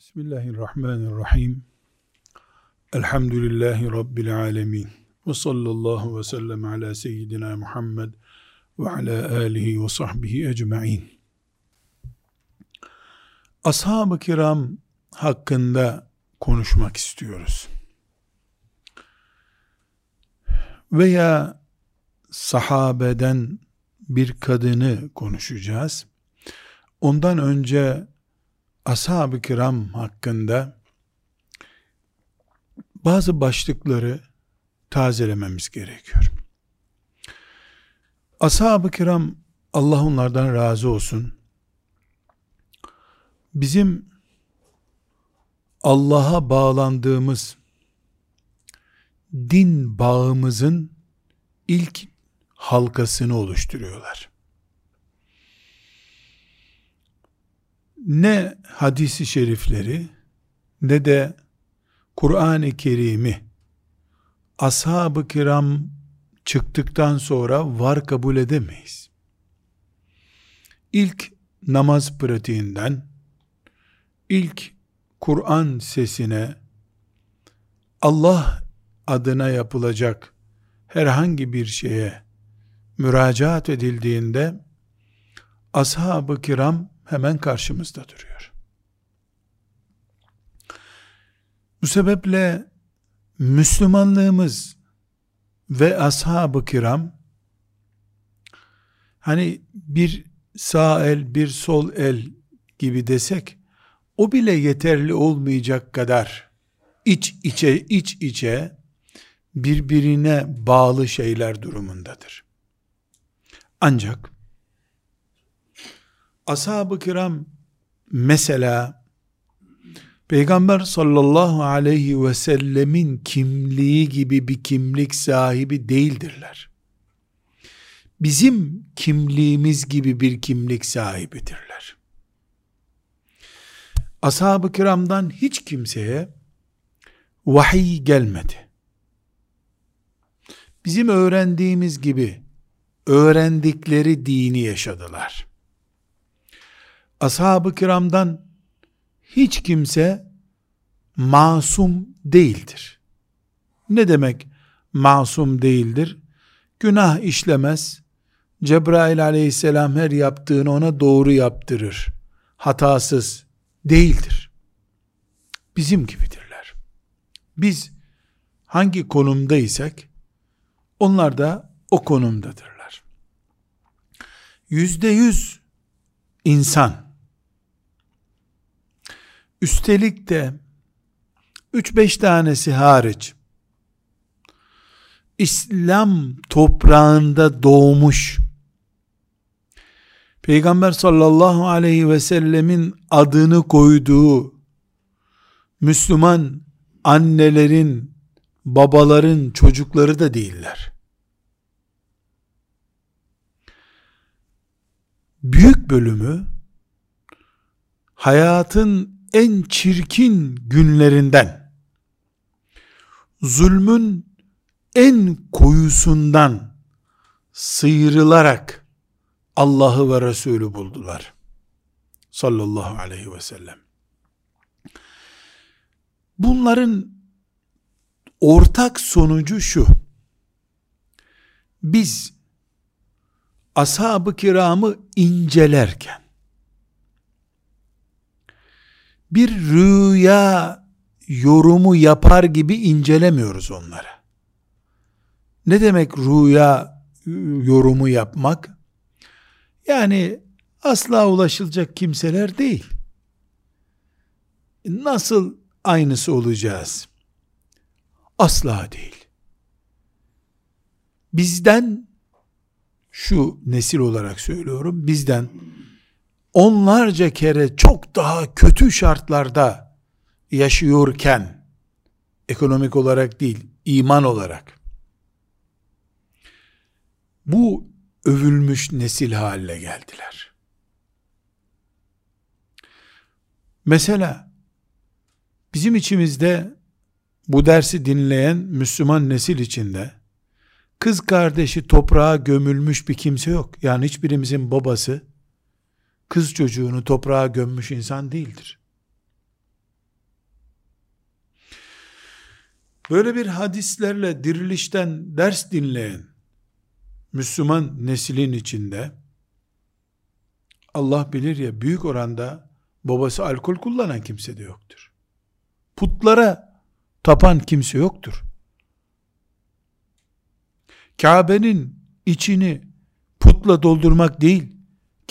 Bismillahirrahmanirrahim. Elhamdülillahi Rabbil alemin. Ve sallallahu ve sellem ala seyyidina Muhammed ve ala alihi ve sahbihi ecma'in. Ashab-ı kiram hakkında konuşmak istiyoruz. Veya sahabeden bir kadını konuşacağız. Ondan önce ashab-ı kiram hakkında bazı başlıkları tazelememiz gerekiyor. Ashab-ı kiram Allah onlardan razı olsun. Bizim Allah'a bağlandığımız din bağımızın ilk halkasını oluşturuyorlar. Ne hadisi şerifleri ne de Kur'an-ı Kerim'i ashab-ı kiram çıktıktan sonra var kabul edemeyiz. İlk namaz pratiğinden, ilk Kur'an sesine, Allah adına yapılacak herhangi bir şeye müracaat edildiğinde, ashab-ı kiram hemen karşımızda duruyor. Bu sebeple Müslümanlığımız ve ashab-ı kiram hani bir sağ el bir sol el gibi desek o bile yeterli olmayacak kadar iç içe iç içe birbirine bağlı şeyler durumundadır. Ancak ashab-ı kiram mesela Peygamber sallallahu aleyhi ve sellemin kimliği gibi bir kimlik sahibi değildirler. Bizim kimliğimiz gibi bir kimlik sahibidirler. Ashab-ı kiramdan hiç kimseye vahiy gelmedi. Bizim öğrendiğimiz gibi öğrendikleri dini yaşadılar ashab-ı kiramdan hiç kimse masum değildir. Ne demek masum değildir? Günah işlemez. Cebrail aleyhisselam her yaptığını ona doğru yaptırır. Hatasız değildir. Bizim gibidirler. Biz hangi konumdaysak onlar da o konumdadırlar. Yüzde yüz insan Üstelik de 3-5 tanesi hariç İslam toprağında doğmuş Peygamber sallallahu aleyhi ve sellemin adını koyduğu Müslüman annelerin, babaların çocukları da değiller. Büyük bölümü hayatın en çirkin günlerinden, zulmün en koyusundan sıyrılarak Allah'ı ve Resulü buldular. Sallallahu aleyhi ve sellem. Bunların ortak sonucu şu. Biz ashab-ı kiramı incelerken bir rüya yorumu yapar gibi incelemiyoruz onları. Ne demek rüya yorumu yapmak? Yani asla ulaşılacak kimseler değil. Nasıl aynısı olacağız? Asla değil. Bizden şu nesil olarak söylüyorum, bizden onlarca kere çok daha kötü şartlarda yaşıyorken ekonomik olarak değil, iman olarak bu övülmüş nesil haline geldiler. Mesela bizim içimizde bu dersi dinleyen Müslüman nesil içinde kız kardeşi toprağa gömülmüş bir kimse yok. Yani hiçbirimizin babası kız çocuğunu toprağa gömmüş insan değildir. Böyle bir hadislerle dirilişten ders dinleyen Müslüman neslin içinde Allah bilir ya büyük oranda babası alkol kullanan kimse de yoktur. Putlara tapan kimse yoktur. Kabe'nin içini putla doldurmak değil,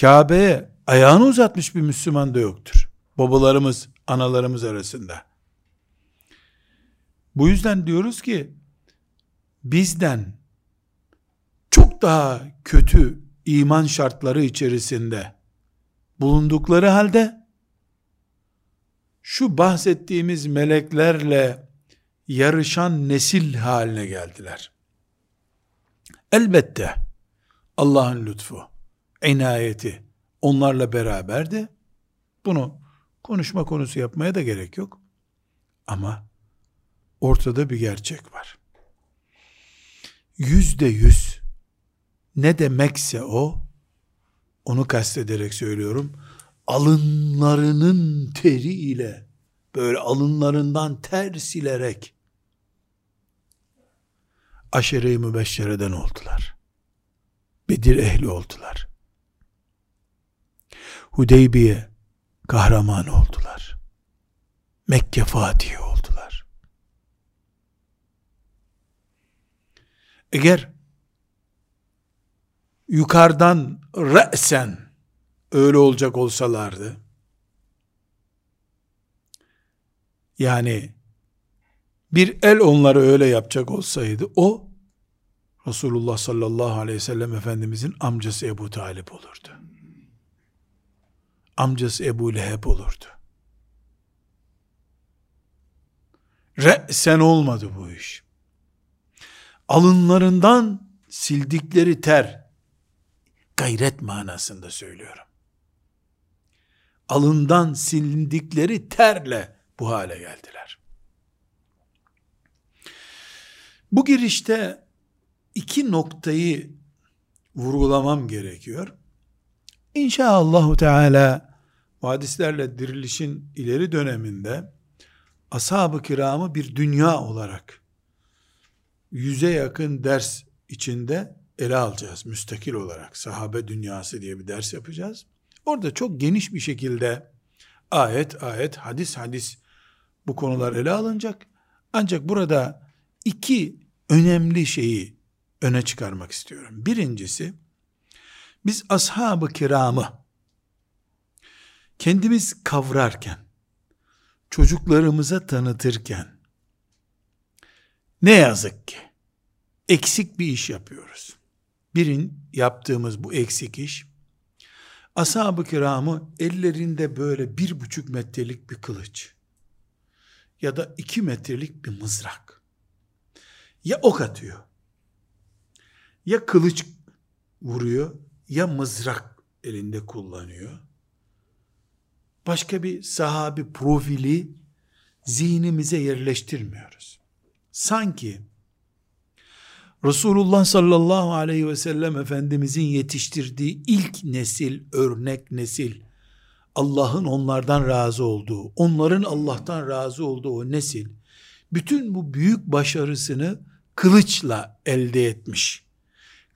Kabe'ye ayağını uzatmış bir Müslüman da yoktur. Babalarımız, analarımız arasında. Bu yüzden diyoruz ki, bizden çok daha kötü iman şartları içerisinde bulundukları halde, şu bahsettiğimiz meleklerle yarışan nesil haline geldiler. Elbette Allah'ın lütfu, inayeti onlarla beraberdi. Bunu konuşma konusu yapmaya da gerek yok. Ama ortada bir gerçek var. Yüzde yüz ne demekse o, onu kastederek söylüyorum, alınlarının teriyle, böyle alınlarından ter silerek, aşere-i mübeşşereden oldular. Bedir ehli oldular. Hudeybiye kahraman oldular. Mekke fatihi oldular. Eğer yukarıdan re'sen öyle olacak olsalardı, yani bir el onları öyle yapacak olsaydı, o Resulullah sallallahu aleyhi ve sellem Efendimizin amcası Ebu Talip olurdu. Amcası Ebu Leheb olurdu. Re'sen olmadı bu iş. Alınlarından sildikleri ter, gayret manasında söylüyorum. Alından silindikleri terle bu hale geldiler. Bu girişte iki noktayı vurgulamam gerekiyor. İnşallah Teala bu hadislerle dirilişin ileri döneminde ashab-ı kiramı bir dünya olarak yüze yakın ders içinde ele alacağız müstakil olarak. Sahabe dünyası diye bir ders yapacağız. Orada çok geniş bir şekilde ayet ayet hadis hadis bu konular ele alınacak. Ancak burada iki önemli şeyi öne çıkarmak istiyorum. Birincisi, biz ashab-ı kiramı kendimiz kavrarken, çocuklarımıza tanıtırken, ne yazık ki eksik bir iş yapıyoruz. Birin yaptığımız bu eksik iş, ashab-ı kiramı ellerinde böyle bir buçuk metrelik bir kılıç ya da iki metrelik bir mızrak ya ok atıyor ya kılıç vuruyor ya mızrak elinde kullanıyor. Başka bir sahabi profili zihnimize yerleştirmiyoruz. Sanki Resulullah sallallahu aleyhi ve sellem Efendimizin yetiştirdiği ilk nesil, örnek nesil, Allah'ın onlardan razı olduğu, onların Allah'tan razı olduğu o nesil, bütün bu büyük başarısını kılıçla elde etmiş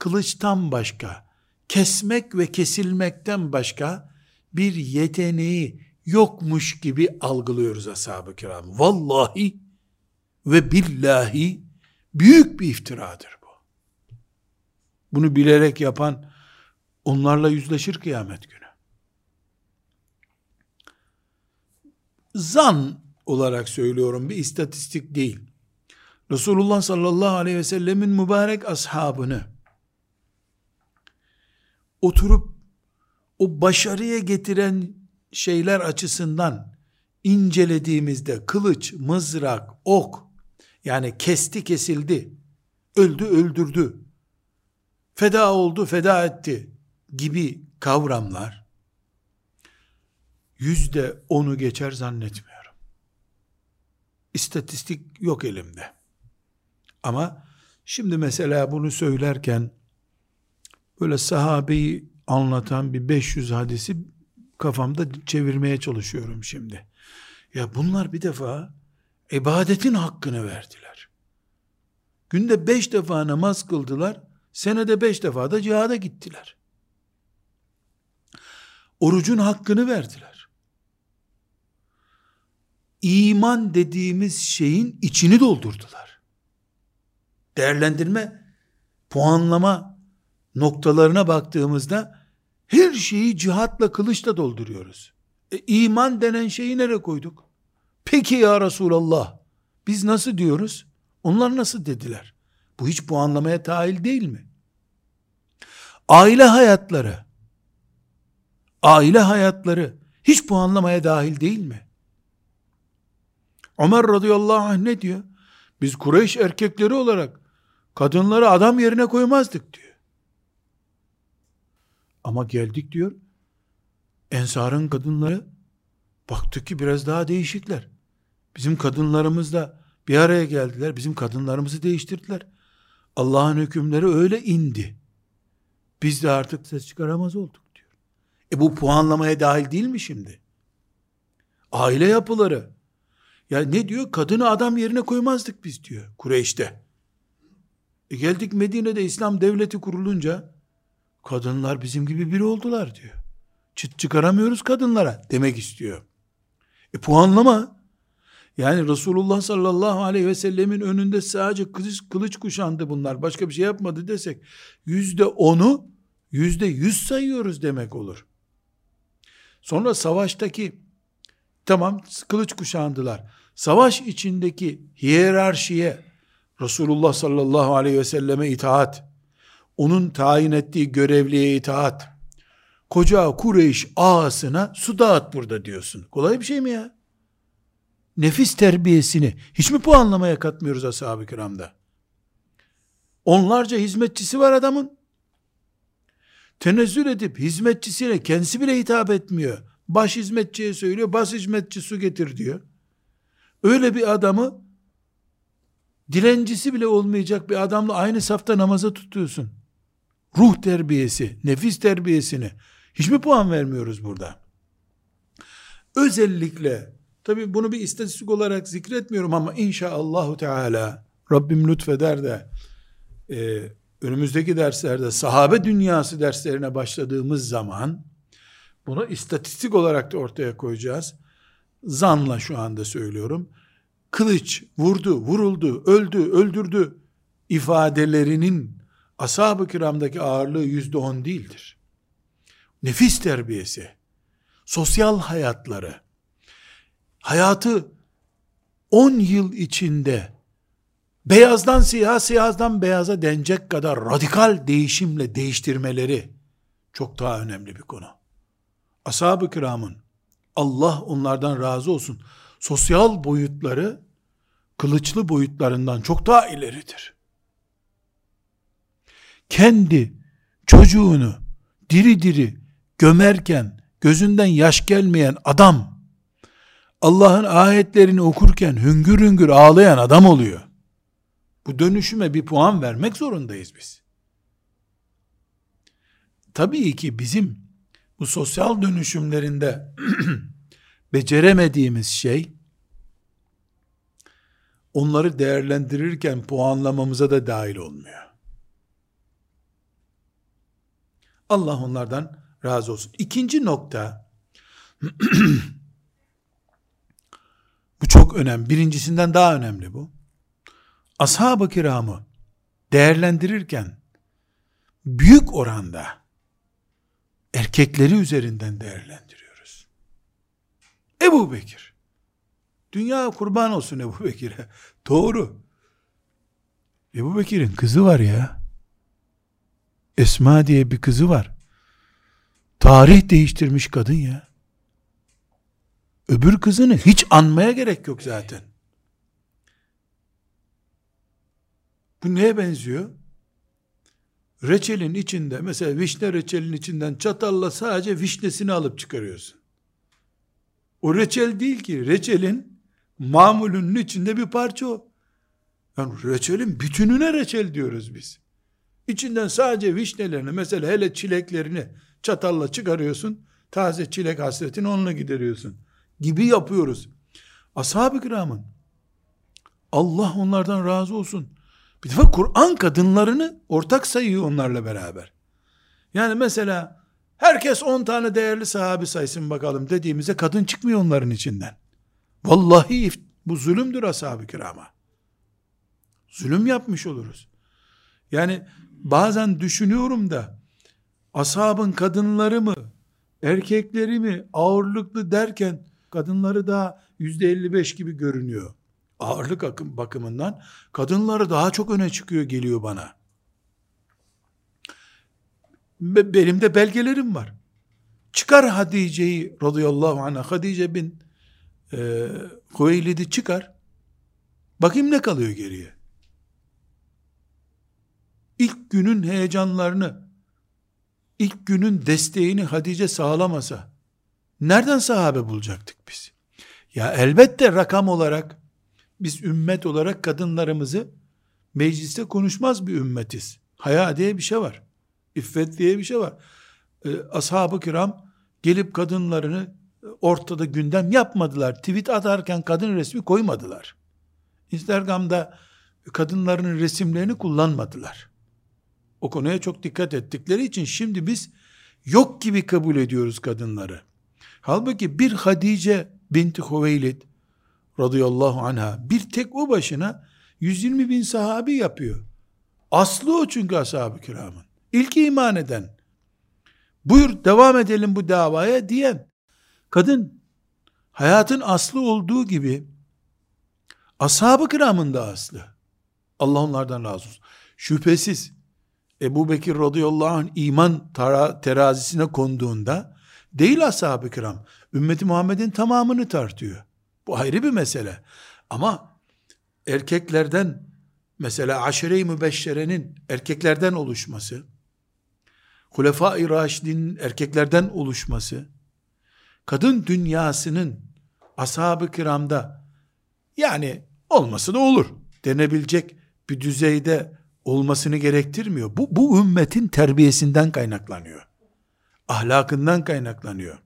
kılıçtan başka, kesmek ve kesilmekten başka bir yeteneği yokmuş gibi algılıyoruz ashab-ı kiram. Vallahi ve billahi büyük bir iftiradır bu. Bunu bilerek yapan onlarla yüzleşir kıyamet günü. Zan olarak söylüyorum bir istatistik değil. Resulullah sallallahu aleyhi ve sellemin mübarek ashabını oturup o başarıya getiren şeyler açısından incelediğimizde kılıç, mızrak, ok yani kesti kesildi, öldü öldürdü, feda oldu feda etti gibi kavramlar yüzde onu geçer zannetmiyorum. İstatistik yok elimde. Ama şimdi mesela bunu söylerken böyle sahabeyi anlatan bir 500 hadisi kafamda çevirmeye çalışıyorum şimdi. Ya bunlar bir defa ibadetin hakkını verdiler. Günde beş defa namaz kıldılar. Senede beş defa da cihada gittiler. Orucun hakkını verdiler. İman dediğimiz şeyin içini doldurdular. Değerlendirme, puanlama noktalarına baktığımızda her şeyi cihatla kılıçla dolduruyoruz. E, iman denen şeyi nereye koyduk? Peki ya Resulallah biz nasıl diyoruz? Onlar nasıl dediler? Bu hiç puanlamaya dahil değil mi? Aile hayatları, aile hayatları hiç puanlamaya dahil değil mi? Ömer radıyallahu anh ne diyor? Biz Kureyş erkekleri olarak kadınları adam yerine koymazdık diyor. Ama geldik diyor, Ensar'ın kadınları baktık ki biraz daha değişikler. Bizim kadınlarımız da bir araya geldiler. Bizim kadınlarımızı değiştirdiler. Allah'ın hükümleri öyle indi. Biz de artık ses çıkaramaz olduk diyor. E bu puanlamaya dahil değil mi şimdi? Aile yapıları. Ya ne diyor? Kadını adam yerine koymazdık biz diyor Kureyş'te. E geldik Medine'de İslam devleti kurulunca kadınlar bizim gibi biri oldular diyor. Çıt çıkaramıyoruz kadınlara demek istiyor. E puanlama. Yani Resulullah sallallahu aleyhi ve sellemin önünde sadece kılıç, kılıç kuşandı bunlar. Başka bir şey yapmadı desek yüzde onu yüzde yüz sayıyoruz demek olur. Sonra savaştaki tamam kılıç kuşandılar. Savaş içindeki hiyerarşiye Resulullah sallallahu aleyhi ve selleme itaat, onun tayin ettiği görevliye itaat, koca Kureyş ağasına su dağıt burada diyorsun. Kolay bir şey mi ya? nefis terbiyesini hiç mi puanlamaya katmıyoruz ashab-ı kiramda? Onlarca hizmetçisi var adamın. Tenezzül edip hizmetçisine kendisi bile hitap etmiyor. Baş hizmetçiye söylüyor, baş hizmetçi su getir diyor. Öyle bir adamı dilencisi bile olmayacak bir adamla aynı safta namaza tutuyorsun. Ruh terbiyesi, nefis terbiyesini hiç mi puan vermiyoruz burada? Özellikle Tabi bunu bir istatistik olarak zikretmiyorum ama inşallahu teala Rabbim lütfeder de e, önümüzdeki derslerde sahabe dünyası derslerine başladığımız zaman bunu istatistik olarak da ortaya koyacağız. Zanla şu anda söylüyorum. Kılıç vurdu, vuruldu, öldü, öldürdü ifadelerinin ashab-ı kiramdaki ağırlığı yüzde on değildir. Nefis terbiyesi, sosyal hayatları, hayatı 10 yıl içinde beyazdan siyah, siyahdan beyaza denecek kadar radikal değişimle değiştirmeleri çok daha önemli bir konu. Ashab-ı kiramın Allah onlardan razı olsun sosyal boyutları kılıçlı boyutlarından çok daha ileridir. Kendi çocuğunu diri diri gömerken gözünden yaş gelmeyen adam Allah'ın ayetlerini okurken hüngür hüngür ağlayan adam oluyor. Bu dönüşüme bir puan vermek zorundayız biz. Tabii ki bizim bu sosyal dönüşümlerinde beceremediğimiz şey onları değerlendirirken puanlamamıza da dahil olmuyor. Allah onlardan razı olsun. İkinci nokta Bu çok önemli. Birincisinden daha önemli bu. Ashab-ı kiramı değerlendirirken büyük oranda erkekleri üzerinden değerlendiriyoruz. Ebu Bekir. Dünya kurban olsun Ebu Bekir'e. Doğru. Ebu Bekir'in kızı var ya. Esma diye bir kızı var. Tarih değiştirmiş kadın ya. Öbür kızını hiç anmaya gerek yok zaten. Bu neye benziyor? Reçelin içinde mesela vişne reçelin içinden çatalla sadece vişnesini alıp çıkarıyorsun. O reçel değil ki. Reçelin mamulünün içinde bir parça o. Yani reçelin bütününe reçel diyoruz biz. İçinden sadece vişnelerini mesela hele çileklerini çatalla çıkarıyorsun. Taze çilek hasretini onunla gideriyorsun gibi yapıyoruz. Ashab-ı kiramın Allah onlardan razı olsun. Bir defa Kur'an kadınlarını ortak sayıyor onlarla beraber. Yani mesela herkes 10 tane değerli sahabi saysın bakalım dediğimizde kadın çıkmıyor onların içinden. Vallahi bu zulümdür ashab-ı kirama. Zulüm yapmış oluruz. Yani bazen düşünüyorum da ashabın kadınları mı erkekleri mi ağırlıklı derken kadınları da yüzde 55 gibi görünüyor. Ağırlık akım bakımından kadınları daha çok öne çıkıyor geliyor bana. Benim de belgelerim var. Çıkar Hadice'yi radıyallahu anh'a Hadice bin e, Hüveylid'i çıkar. Bakayım ne kalıyor geriye. İlk günün heyecanlarını, ilk günün desteğini Hadice sağlamasa, nereden sahabe bulacaktık biz? Ya elbette rakam olarak, biz ümmet olarak kadınlarımızı mecliste konuşmaz bir ümmetiz. Haya diye bir şey var. İffet diye bir şey var. Ee, Ashab-ı kiram gelip kadınlarını ortada gündem yapmadılar. Tweet atarken kadın resmi koymadılar. Instagram'da kadınların resimlerini kullanmadılar. O konuya çok dikkat ettikleri için şimdi biz yok gibi kabul ediyoruz kadınları. Halbuki bir Hadice binti Hüveylid radıyallahu anha bir tek o başına 120 bin sahabi yapıyor. Aslı o çünkü ashab-ı kiramın. İlk iman eden. Buyur devam edelim bu davaya diyen. Kadın hayatın aslı olduğu gibi ashab-ı kiramın da aslı. Allah onlardan razı olsun. Şüphesiz Ebu Bekir radıyallahu anh iman terazisine konduğunda değil ashab-ı kiram. Ümmeti Muhammed'in tamamını tartıyor. Bu ayrı bir mesele. Ama erkeklerden mesela aşire-i mübeşşerenin erkeklerden oluşması, Hulefai Raşid'in erkeklerden oluşması, kadın dünyasının ashab-ı kiramda yani olması da olur denebilecek bir düzeyde olmasını gerektirmiyor. Bu, bu ümmetin terbiyesinden kaynaklanıyor. Ahlakından kaynaklanıyor.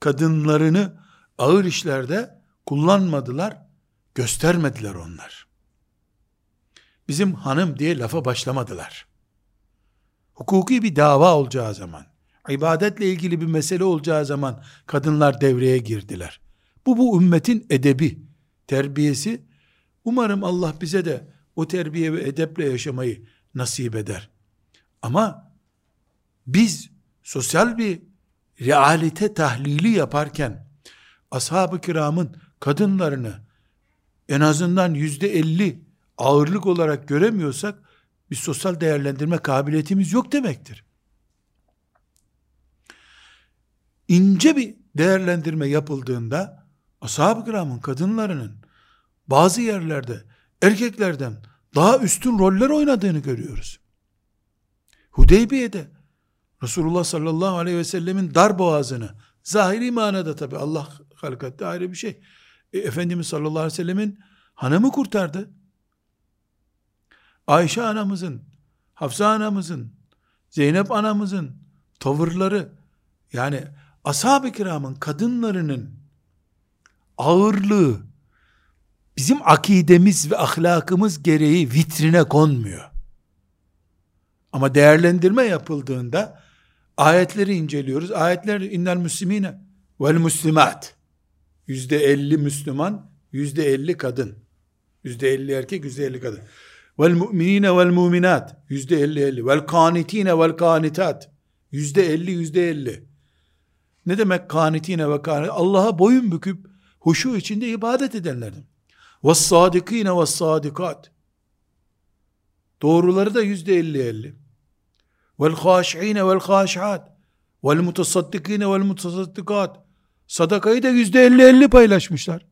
Kadınlarını ağır işlerde kullanmadılar, göstermediler onlar. Bizim hanım diye lafa başlamadılar. Hukuki bir dava olacağı zaman, ibadetle ilgili bir mesele olacağı zaman kadınlar devreye girdiler. Bu bu ümmetin edebi, terbiyesi. Umarım Allah bize de o terbiye ve edeple yaşamayı nasip eder. Ama biz sosyal bir realite tahlili yaparken ashab-ı kiramın kadınlarını en azından yüzde elli ağırlık olarak göremiyorsak bir sosyal değerlendirme kabiliyetimiz yok demektir. İnce bir değerlendirme yapıldığında ashab-ı kiramın kadınlarının bazı yerlerde erkeklerden daha üstün roller oynadığını görüyoruz. Hudeybiye'de Resulullah sallallahu aleyhi ve sellemin dar boğazını zahiri manada tabi Allah halkatte ayrı bir şey. E, Efendimiz sallallahu aleyhi ve sellemin hanımı kurtardı. Ayşe anamızın, Hafsa anamızın, Zeynep anamızın tavırları yani ashab-ı kiramın kadınlarının ağırlığı bizim akidemiz ve ahlakımız gereği vitrine konmuyor. Ama değerlendirme yapıldığında ayetleri inceliyoruz. Ayetler innel müslimine vel muslimat. Yüzde elli Müslüman, yüzde elli kadın. Yüzde elli erkek, yüzde elli kadın. Vel mu'minine vel mu'minat. Yüzde elli elli. Vel kanitine vel kanitat. Yüzde elli, yüzde elli. Ne demek kanitine ve kanit? Allah'a boyun büküp huşu içinde ibadet edenlerden. وَالصَّادِقِينَ وَالصَّادِقَاتِ Doğruları da yüzde elli elli. وَالْخَاشِعِينَ وَالْخَاشِعَاتِ وَالْمُتَصَدِّقِينَ وَالْمُتَصَدِّقَاتِ Sadakayı da yüzde elli elli paylaşmışlar.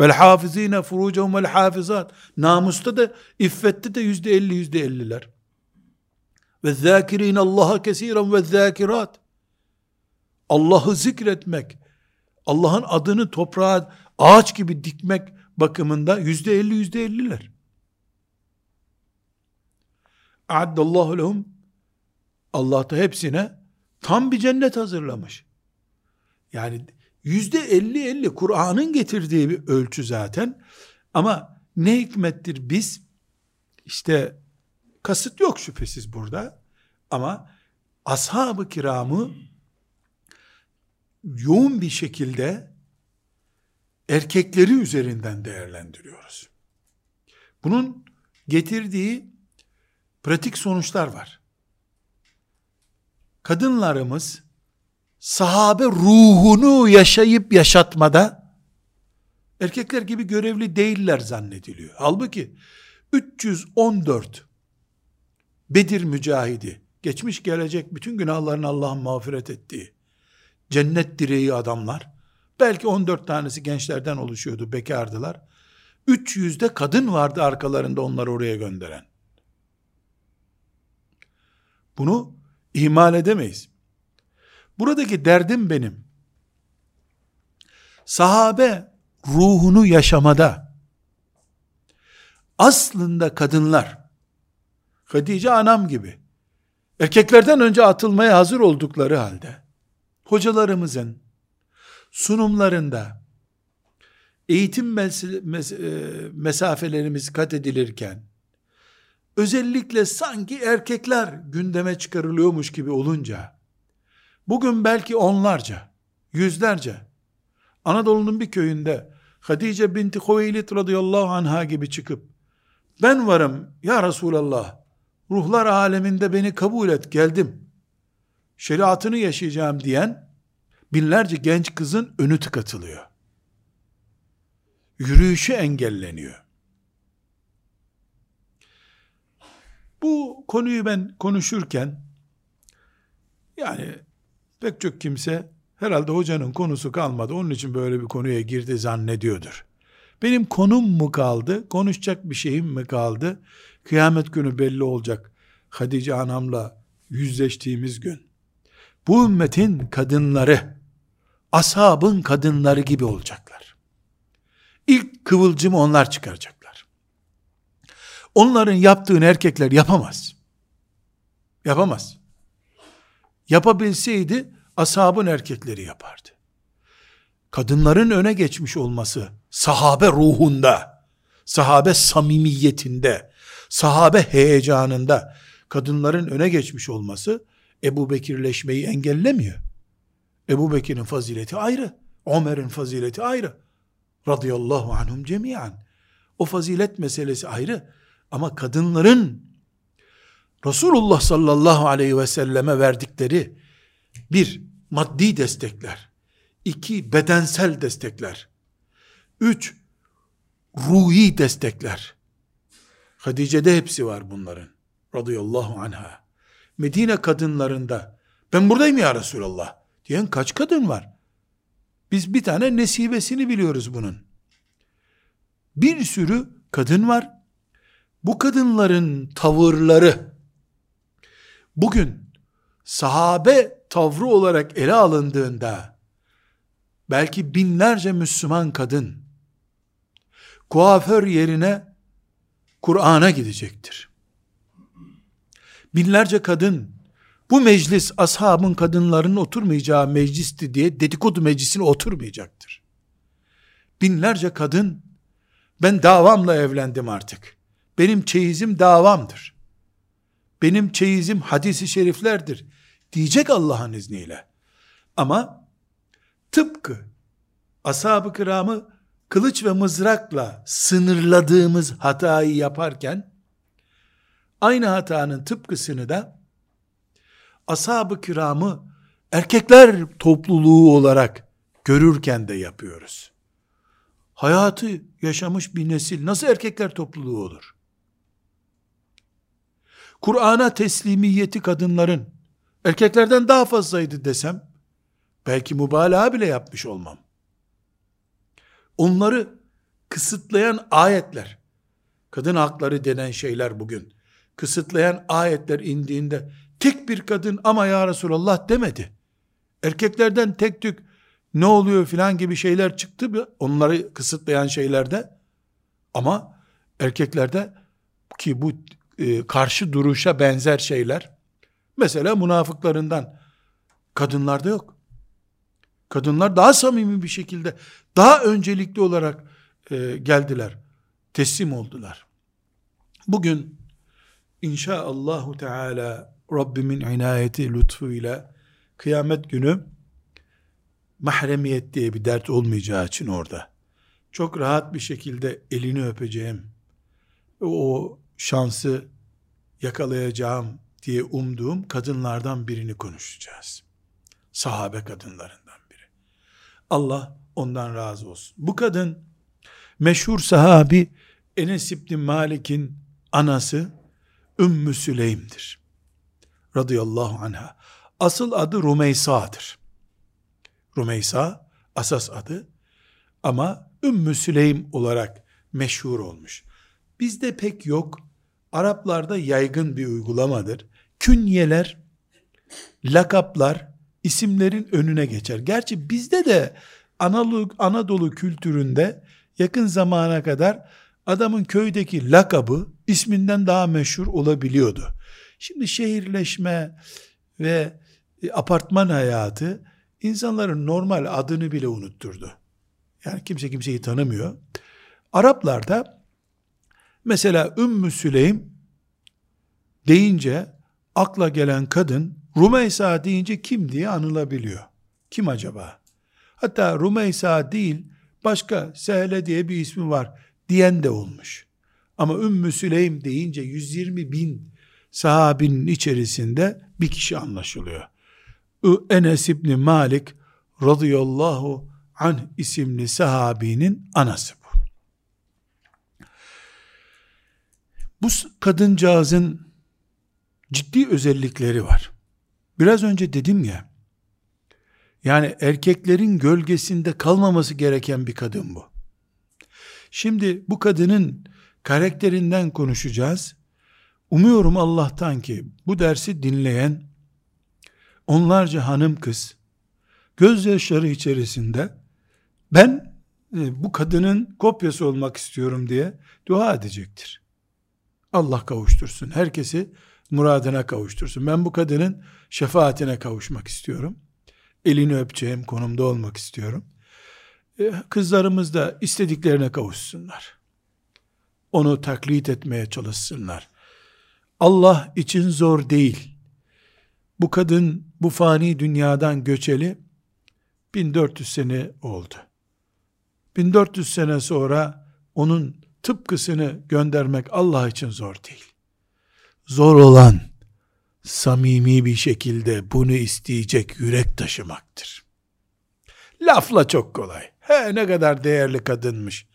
Vel hafizine furucehum vel hafizat. Namusta da, iffette de yüzde elli yüzde elliler. Ve zâkirîne Allah'a kesiren ve zâkirat. Allah'ı zikretmek, Allah'ın adını toprağa ağaç gibi dikmek bakımında yüzde elli yüzde elliler. Addallahu lehum Allah da hepsine tam bir cennet hazırlamış. Yani yüzde elli elli Kur'an'ın getirdiği bir ölçü zaten. Ama Ne hikmettir biz işte kasıt yok şüphesiz burada ama ashab-ı kiramı yoğun bir şekilde erkekleri üzerinden değerlendiriyoruz. Bunun getirdiği pratik sonuçlar var. Kadınlarımız sahabe ruhunu yaşayıp yaşatmada erkekler gibi görevli değiller zannediliyor. Halbuki 314 Bedir mücahidi, geçmiş gelecek bütün günahlarını Allah'ın mağfiret ettiği, cennet direği adamlar, belki 14 tanesi gençlerden oluşuyordu, bekardılar. 300'de kadın vardı arkalarında onları oraya gönderen. Bunu ihmal edemeyiz. Buradaki derdim benim. Sahabe ruhunu yaşamada aslında kadınlar Hatice anam gibi erkeklerden önce atılmaya hazır oldukları halde hocalarımızın sunumlarında eğitim mes mes e, mesafelerimiz kat edilirken özellikle sanki erkekler gündeme çıkarılıyormuş gibi olunca bugün belki onlarca yüzlerce Anadolu'nun bir köyünde Hatice binti Hüveylid radıyallahu anha gibi çıkıp ben varım ya Resulallah ruhlar aleminde beni kabul et geldim şeriatını yaşayacağım diyen binlerce genç kızın önü tıkatılıyor. Yürüyüşü engelleniyor. Bu konuyu ben konuşurken yani pek çok kimse herhalde hocanın konusu kalmadı. Onun için böyle bir konuya girdi zannediyordur. Benim konum mu kaldı? Konuşacak bir şeyim mi kaldı? Kıyamet günü belli olacak. Hadice anamla yüzleştiğimiz gün. Bu ümmetin kadınları ashabın kadınları gibi olacaklar. İlk kıvılcımı onlar çıkaracaklar. Onların yaptığını erkekler yapamaz. Yapamaz. Yapabilseydi ashabın erkekleri yapardı. Kadınların öne geçmiş olması sahabe ruhunda, sahabe samimiyetinde, sahabe heyecanında kadınların öne geçmiş olması Ebu Bekirleşmeyi engellemiyor. Ebu Bekir'in fazileti ayrı. Ömer'in fazileti ayrı. Radıyallahu anhum cemiyen. O fazilet meselesi ayrı. Ama kadınların Resulullah sallallahu aleyhi ve selleme verdikleri bir, maddi destekler. iki bedensel destekler. Üç, ruhi destekler. Hatice'de hepsi var bunların. Radıyallahu anha. Medine kadınlarında ben buradayım ya Resulallah diyen kaç kadın var? Biz bir tane nesibesini biliyoruz bunun. Bir sürü kadın var. Bu kadınların tavırları bugün sahabe tavrı olarak ele alındığında belki binlerce Müslüman kadın kuaför yerine Kur'an'a gidecektir. Binlerce kadın bu meclis ashabın kadınların oturmayacağı meclisti diye dedikodu meclisine oturmayacaktır. Binlerce kadın ben davamla evlendim artık. Benim çeyizim davamdır. Benim çeyizim hadisi şeriflerdir diyecek Allah'ın izniyle. Ama tıpkı ashab-ı kiramı kılıç ve mızrakla sınırladığımız hatayı yaparken aynı hatanın tıpkısını da ashab-ı kiramı erkekler topluluğu olarak görürken de yapıyoruz. Hayatı yaşamış bir nesil nasıl erkekler topluluğu olur? Kur'an'a teslimiyeti kadınların erkeklerden daha fazlaydı desem, belki mübalağa bile yapmış olmam. Onları kısıtlayan ayetler, kadın hakları denen şeyler bugün, kısıtlayan ayetler indiğinde, tek bir kadın ama ya Resulallah demedi. Erkeklerden tek tük ne oluyor filan gibi şeyler çıktı onları kısıtlayan şeylerde ama erkeklerde ki bu e, karşı duruşa benzer şeyler mesela münafıklarından kadınlarda yok. Kadınlar daha samimi bir şekilde daha öncelikli olarak e, geldiler. teslim oldular. Bugün inşaallahu teala Rabbimin inayeti lütfuyla kıyamet günü mahremiyet diye bir dert olmayacağı için orada çok rahat bir şekilde elini öpeceğim o şansı yakalayacağım diye umduğum kadınlardan birini konuşacağız. Sahabe kadınlarından biri. Allah ondan razı olsun. Bu kadın meşhur sahabi Enes İbni Malik'in anası Ümmü Süleym'dir. Radıyallahu anha. Asıl adı Rumeysa'dır. Rumeysa asas adı ama Ümmü Süleym olarak meşhur olmuş. Bizde pek yok. Araplarda yaygın bir uygulamadır. Künyeler, lakaplar isimlerin önüne geçer. Gerçi bizde de Anadolu, Anadolu kültüründe yakın zamana kadar adamın köydeki lakabı isminden daha meşhur olabiliyordu. Şimdi şehirleşme ve e, apartman hayatı insanların normal adını bile unutturdu. Yani kimse kimseyi tanımıyor. Araplarda mesela Ümmü Süleym deyince akla gelen kadın Rumeysa deyince kim diye anılabiliyor. Kim acaba? Hatta Rumeysa değil başka Sehle diye bir ismi var diyen de olmuş. Ama Ümmü Süleym deyince 120 bin sahabinin içerisinde bir kişi anlaşılıyor. Enes İbni Malik radıyallahu anh isimli sahabinin anası bu. Bu kadıncağızın ciddi özellikleri var. Biraz önce dedim ya, yani erkeklerin gölgesinde kalmaması gereken bir kadın bu. Şimdi bu kadının karakterinden konuşacağız. Umuyorum Allah'tan ki bu dersi dinleyen onlarca hanım kız gözyaşları içerisinde ben e, bu kadının kopyası olmak istiyorum diye dua edecektir. Allah kavuştursun. Herkesi muradına kavuştursun. Ben bu kadının şefaatine kavuşmak istiyorum. Elini öpeceğim konumda olmak istiyorum. E, kızlarımız da istediklerine kavuşsunlar. Onu taklit etmeye çalışsınlar. Allah için zor değil. Bu kadın bu fani dünyadan göçeli 1400 sene oldu. 1400 sene sonra onun tıpkısını göndermek Allah için zor değil. Zor olan samimi bir şekilde bunu isteyecek yürek taşımaktır. Lafla çok kolay. He ne kadar değerli kadınmış.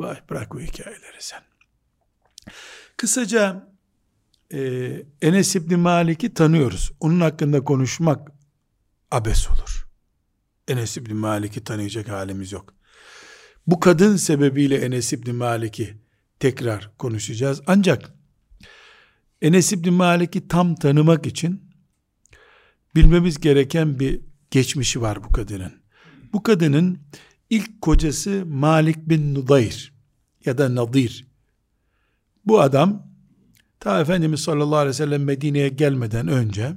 Vay bırak bu hikayeleri sen. Kısaca e, Enes İbni Malik'i tanıyoruz. Onun hakkında konuşmak abes olur. Enes İbni Malik'i tanıyacak halimiz yok. Bu kadın sebebiyle Enes İbni Malik'i tekrar konuşacağız. Ancak Enes İbni Malik'i tam tanımak için bilmemiz gereken bir geçmişi var bu kadının. Bu kadının ilk kocası Malik bin Nudayr ya da Nadir. Bu adam ta Efendimiz sallallahu aleyhi ve sellem Medine'ye gelmeden önce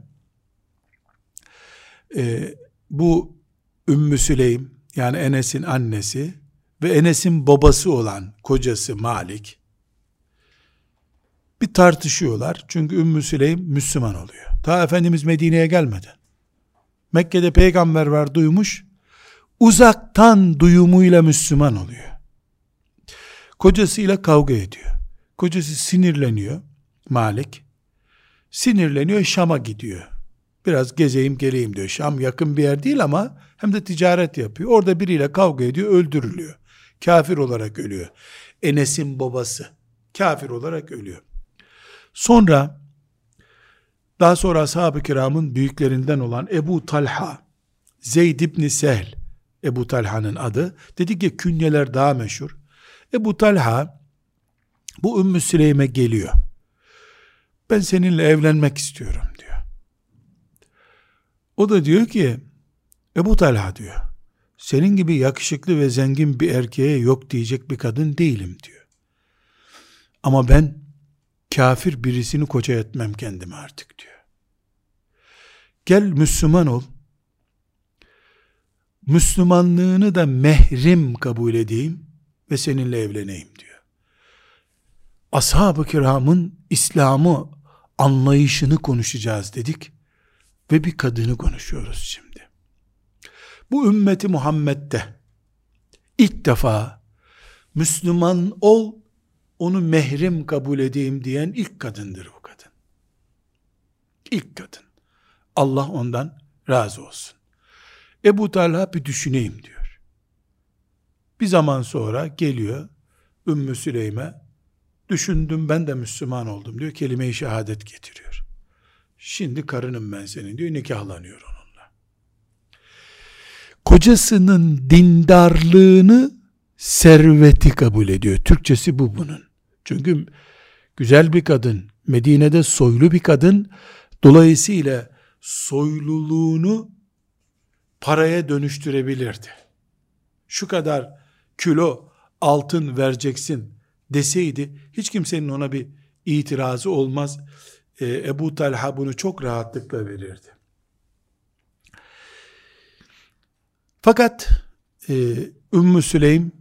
e, bu Ümmü Süleym yani Enes'in annesi ve Enes'in babası olan kocası Malik bir tartışıyorlar. Çünkü Ümmü Süleym Müslüman oluyor. Ta Efendimiz Medine'ye gelmeden. Mekke'de peygamber var duymuş. Uzaktan duyumuyla Müslüman oluyor. Kocasıyla kavga ediyor. Kocası sinirleniyor. Malik. Sinirleniyor Şam'a gidiyor. Biraz gezeyim geleyim diyor. Şam yakın bir yer değil ama hem de ticaret yapıyor. Orada biriyle kavga ediyor öldürülüyor. Kafir olarak ölüyor. Enes'in babası kafir olarak ölüyor. Sonra daha sonra ashab-ı kiramın büyüklerinden olan Ebu Talha, Zeyd ibn Sehl, Ebu Talha'nın adı. Dedik ki künyeler daha meşhur. Ebu Talha bu Ümmü Süleym'e geliyor. Ben seninle evlenmek istiyorum diyor. O da diyor ki Ebu Talha diyor. Senin gibi yakışıklı ve zengin bir erkeğe yok diyecek bir kadın değilim diyor. Ama ben kafir birisini koca etmem kendime artık diyor. Gel Müslüman ol. Müslümanlığını da mehrim kabul edeyim ve seninle evleneyim diyor. ashab-ı kiramın İslam'ı anlayışını konuşacağız dedik ve bir kadını konuşuyoruz şimdi. Bu ümmeti Muhammed'de ilk defa Müslüman ol onu mehrim kabul edeyim diyen ilk kadındır bu kadın. İlk kadın. Allah ondan razı olsun. Ebu Talha bir düşüneyim diyor. Bir zaman sonra geliyor Ümmü Süleym'e düşündüm ben de Müslüman oldum diyor. Kelime-i şehadet getiriyor. Şimdi karınım ben senin diyor. Nikahlanıyor onunla. Kocasının dindarlığını serveti kabul ediyor. Türkçesi bu bunun. Çünkü güzel bir kadın, Medine'de soylu bir kadın, dolayısıyla soyluluğunu paraya dönüştürebilirdi. Şu kadar kilo altın vereceksin deseydi hiç kimsenin ona bir itirazı olmaz. Ee, Ebu Talha bunu çok rahatlıkla verirdi. Fakat e, Ümmü Süleym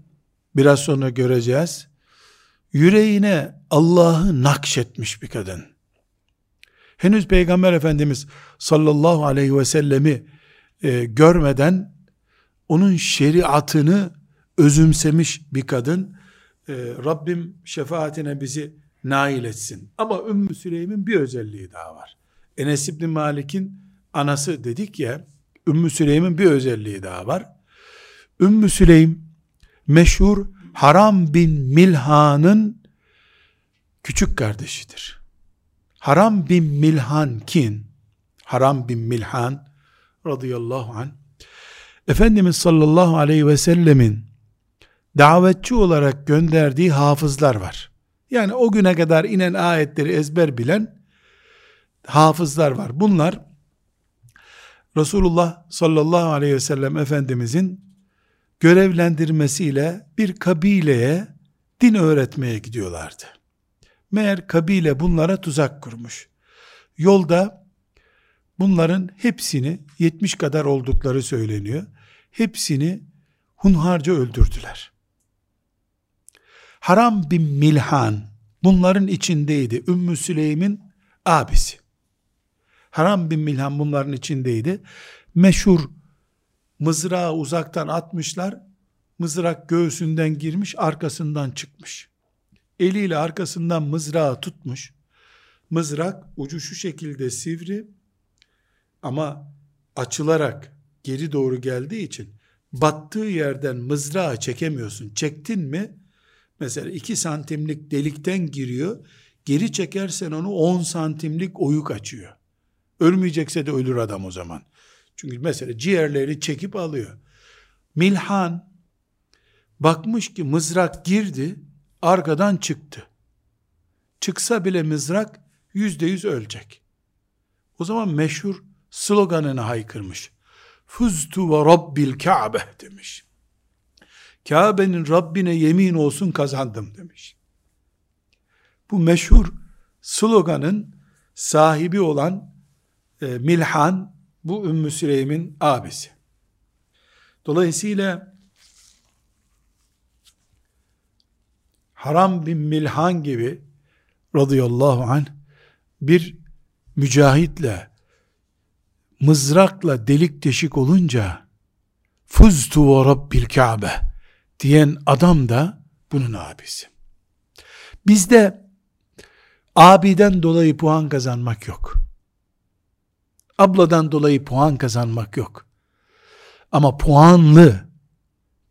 biraz sonra göreceğiz. Yüreğine Allah'ı nakşetmiş bir kadın. Henüz Peygamber Efendimiz sallallahu aleyhi ve sellemi e, görmeden onun şeriatını özümsemiş bir kadın. E, Rabbim şefaatine bizi nail etsin. Ama Ümmü Süleym'in bir özelliği daha var. Enes İbni Malik'in anası dedik ya, Ümmü Süleym'in bir özelliği daha var. Ümmü Süleym meşhur Haram bin Milhan'ın küçük kardeşidir. Haram bin Milhan kim? Haram bin Milhan radıyallahu an Efendimiz sallallahu aleyhi ve sellemin davetçi olarak gönderdiği hafızlar var. Yani o güne kadar inen ayetleri ezber bilen hafızlar var. Bunlar Resulullah sallallahu aleyhi ve sellem Efendimizin görevlendirmesiyle bir kabileye din öğretmeye gidiyorlardı. Meğer kabile bunlara tuzak kurmuş. Yolda bunların hepsini 70 kadar oldukları söyleniyor. Hepsini hunharca öldürdüler. Haram bin Milhan bunların içindeydi. Ümmü Süleym'in abisi. Haram bin Milhan bunların içindeydi. Meşhur mızrağı uzaktan atmışlar. Mızrak göğsünden girmiş, arkasından çıkmış. Eliyle arkasından mızrağı tutmuş. Mızrak ucu şu şekilde sivri ama açılarak geri doğru geldiği için battığı yerden mızrağı çekemiyorsun. Çektin mi mesela 2 santimlik delikten giriyor. Geri çekersen onu 10 santimlik oyuk açıyor. Ölmeyecekse de ölür adam o zaman. Çünkü mesela ciğerleri çekip alıyor. Milhan bakmış ki mızrak girdi, arkadan çıktı. Çıksa bile mızrak yüzde yüz ölecek. O zaman meşhur sloganını haykırmış. Fuztu ve Rabbil Kabe demiş. Kabe'nin Rabbine yemin olsun kazandım demiş. Bu meşhur sloganın sahibi olan e, Milhan bu Ümmü Süleym'in abisi. Dolayısıyla Haram bin Milhan gibi radıyallahu anh bir mücahitle mızrakla delik deşik olunca fuztu ve rabbil Kabe diyen adam da bunun abisi. Bizde abiden dolayı puan kazanmak yok. Abladan dolayı puan kazanmak yok. Ama puanlı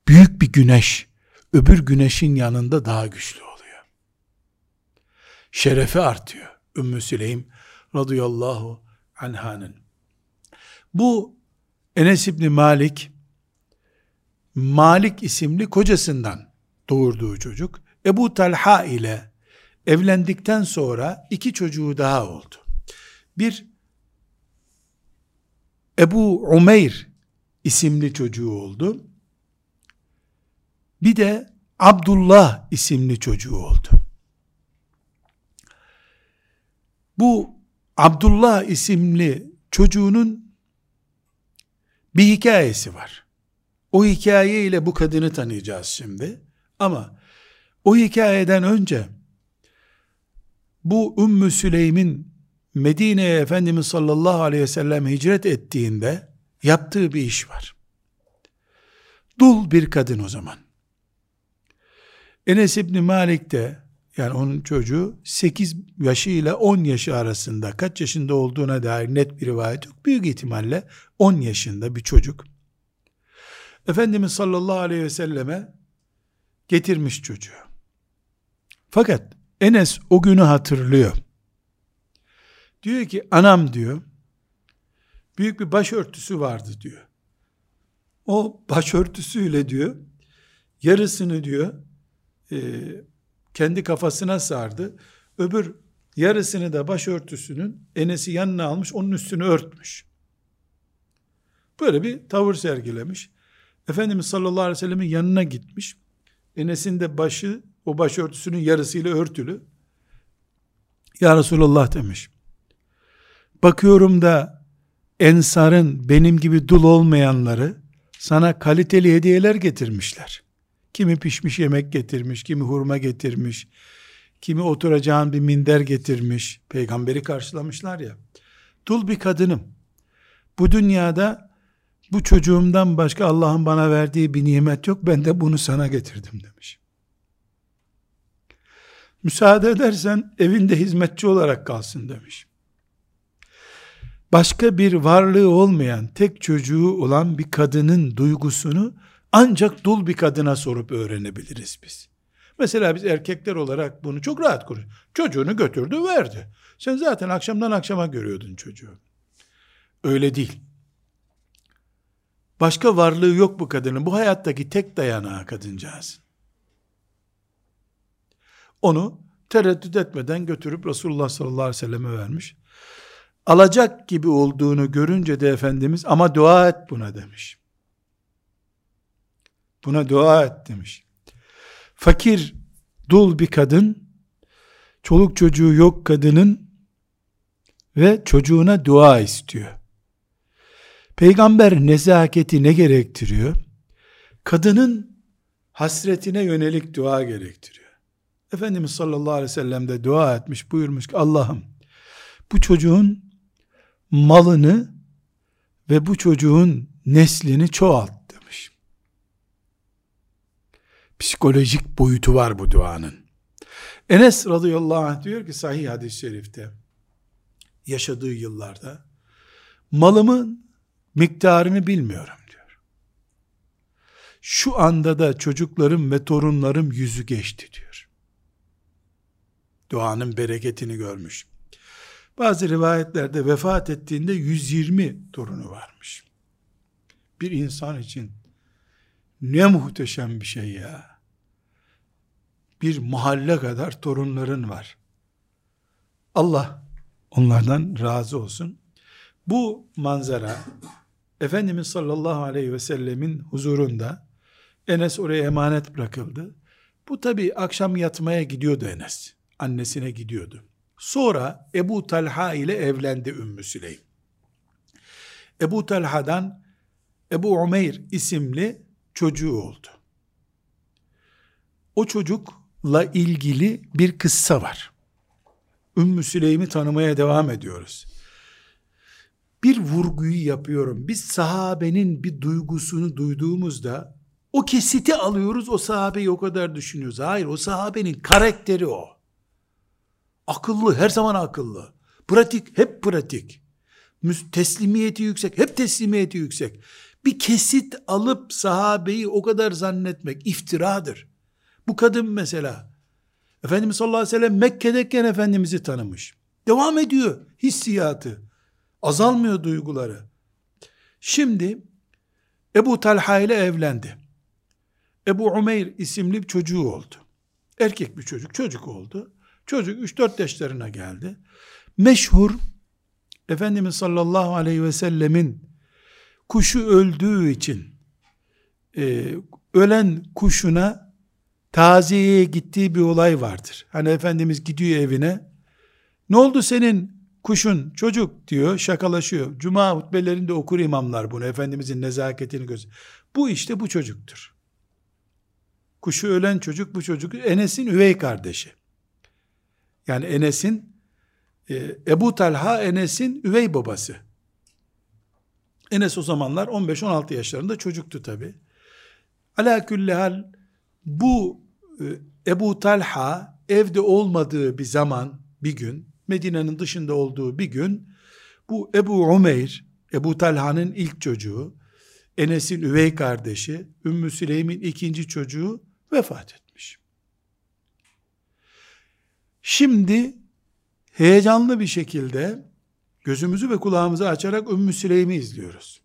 büyük bir güneş öbür güneşin yanında daha güçlü oluyor. Şerefi artıyor. Ümmü Süleym radıyallahu anhanın. Bu Enes İbni Malik Malik isimli kocasından doğurduğu çocuk Ebu Talha ile evlendikten sonra iki çocuğu daha oldu. Bir Ebu Umeyr isimli çocuğu oldu. Bir de Abdullah isimli çocuğu oldu. Bu Abdullah isimli çocuğunun bir hikayesi var. O hikaye ile bu kadını tanıyacağız şimdi. Ama o hikayeden önce bu Ümmü Süleym'in Medine'ye Efendimiz sallallahu aleyhi ve sellem hicret ettiğinde yaptığı bir iş var. Dul bir kadın o zaman. Enes İbni Malik de yani onun çocuğu 8 yaşı ile 10 yaşı arasında kaç yaşında olduğuna dair net bir rivayet yok. Büyük ihtimalle 10 yaşında bir çocuk. Efendimiz sallallahu aleyhi ve selleme getirmiş çocuğu. Fakat Enes o günü hatırlıyor. Diyor ki anam diyor büyük bir başörtüsü vardı diyor. O başörtüsüyle diyor yarısını diyor e, kendi kafasına sardı. Öbür yarısını da başörtüsünün enesi yanına almış onun üstünü örtmüş. Böyle bir tavır sergilemiş. Efendimiz sallallahu aleyhi ve sellemin yanına gitmiş. Enes'in de başı o başörtüsünün yarısıyla örtülü. Ya Resulallah demiş. Bakıyorum da ensarın benim gibi dul olmayanları sana kaliteli hediyeler getirmişler. Kimi pişmiş yemek getirmiş, kimi hurma getirmiş, kimi oturacağın bir minder getirmiş. Peygamberi karşılamışlar ya. Dul bir kadınım. Bu dünyada bu çocuğumdan başka Allah'ın bana verdiği bir nimet yok. Ben de bunu sana getirdim demiş. Müsaade edersen evinde hizmetçi olarak kalsın demiş. Başka bir varlığı olmayan, tek çocuğu olan bir kadının duygusunu ancak dul bir kadına sorup öğrenebiliriz biz. Mesela biz erkekler olarak bunu çok rahat konuşuyoruz. Çocuğunu götürdü verdi. Sen zaten akşamdan akşama görüyordun çocuğu. Öyle değil. Başka varlığı yok bu kadının. Bu hayattaki tek dayanağı kadıncağız. Onu tereddüt etmeden götürüp Resulullah sallallahu aleyhi ve selleme vermiş. Alacak gibi olduğunu görünce de Efendimiz ama dua et buna demiş. Buna dua et demiş. Fakir, dul bir kadın, çoluk çocuğu yok kadının ve çocuğuna dua istiyor. Peygamber nezaketi ne gerektiriyor? Kadının hasretine yönelik dua gerektiriyor. Efendimiz sallallahu aleyhi ve sellem de dua etmiş buyurmuş ki Allah'ım bu çocuğun malını ve bu çocuğun neslini çoğalt demiş. Psikolojik boyutu var bu duanın. Enes radıyallahu anh diyor ki sahih hadis-i şerifte yaşadığı yıllarda malımın miktarını bilmiyorum diyor. Şu anda da çocuklarım ve torunlarım yüzü geçti diyor. Duanın bereketini görmüş. Bazı rivayetlerde vefat ettiğinde 120 torunu varmış. Bir insan için ne muhteşem bir şey ya. Bir mahalle kadar torunların var. Allah onlardan razı olsun. Bu manzara Efendimiz sallallahu aleyhi ve sellemin huzurunda Enes oraya emanet bırakıldı. Bu tabi akşam yatmaya gidiyordu Enes. Annesine gidiyordu. Sonra Ebu Talha ile evlendi Ümmü Süleym. Ebu Talha'dan Ebu Umeyr isimli çocuğu oldu. O çocukla ilgili bir kıssa var. Ümmü Süleym'i tanımaya devam ediyoruz bir vurguyu yapıyorum. Biz sahabenin bir duygusunu duyduğumuzda o kesiti alıyoruz, o sahabeyi o kadar düşünüyoruz. Hayır, o sahabenin karakteri o. Akıllı, her zaman akıllı. Pratik, hep pratik. Teslimiyeti yüksek, hep teslimiyeti yüksek. Bir kesit alıp sahabeyi o kadar zannetmek iftiradır. Bu kadın mesela, Efendimiz sallallahu aleyhi ve sellem Mekke'deyken Efendimiz'i tanımış. Devam ediyor hissiyatı. Azalmıyor duyguları. Şimdi Ebu Talha ile evlendi. Ebu Umeyr isimli bir çocuğu oldu. Erkek bir çocuk, çocuk oldu. Çocuk 3-4 yaşlarına geldi. Meşhur Efendimiz sallallahu aleyhi ve sellemin kuşu öldüğü için e, ölen kuşuna taziyeye gittiği bir olay vardır. Hani Efendimiz gidiyor evine. Ne oldu senin kuşun çocuk diyor şakalaşıyor. Cuma hutbelerinde okur imamlar bunu. Efendimizin nezaketini göz. Bu işte bu çocuktur. Kuşu ölen çocuk bu çocuk. Enes'in üvey kardeşi. Yani Enes'in e, Ebu Talha Enes'in üvey babası. Enes o zamanlar 15-16 yaşlarında çocuktu tabi. Ala külli hal bu Ebu Talha evde olmadığı bir zaman bir gün Medine'nin dışında olduğu bir gün bu Ebu Umeyr Ebu Talha'nın ilk çocuğu Enes'in üvey kardeşi Ümmü Süleym'in ikinci çocuğu vefat etmiş. Şimdi heyecanlı bir şekilde gözümüzü ve kulağımızı açarak Ümmü Süleym'i izliyoruz.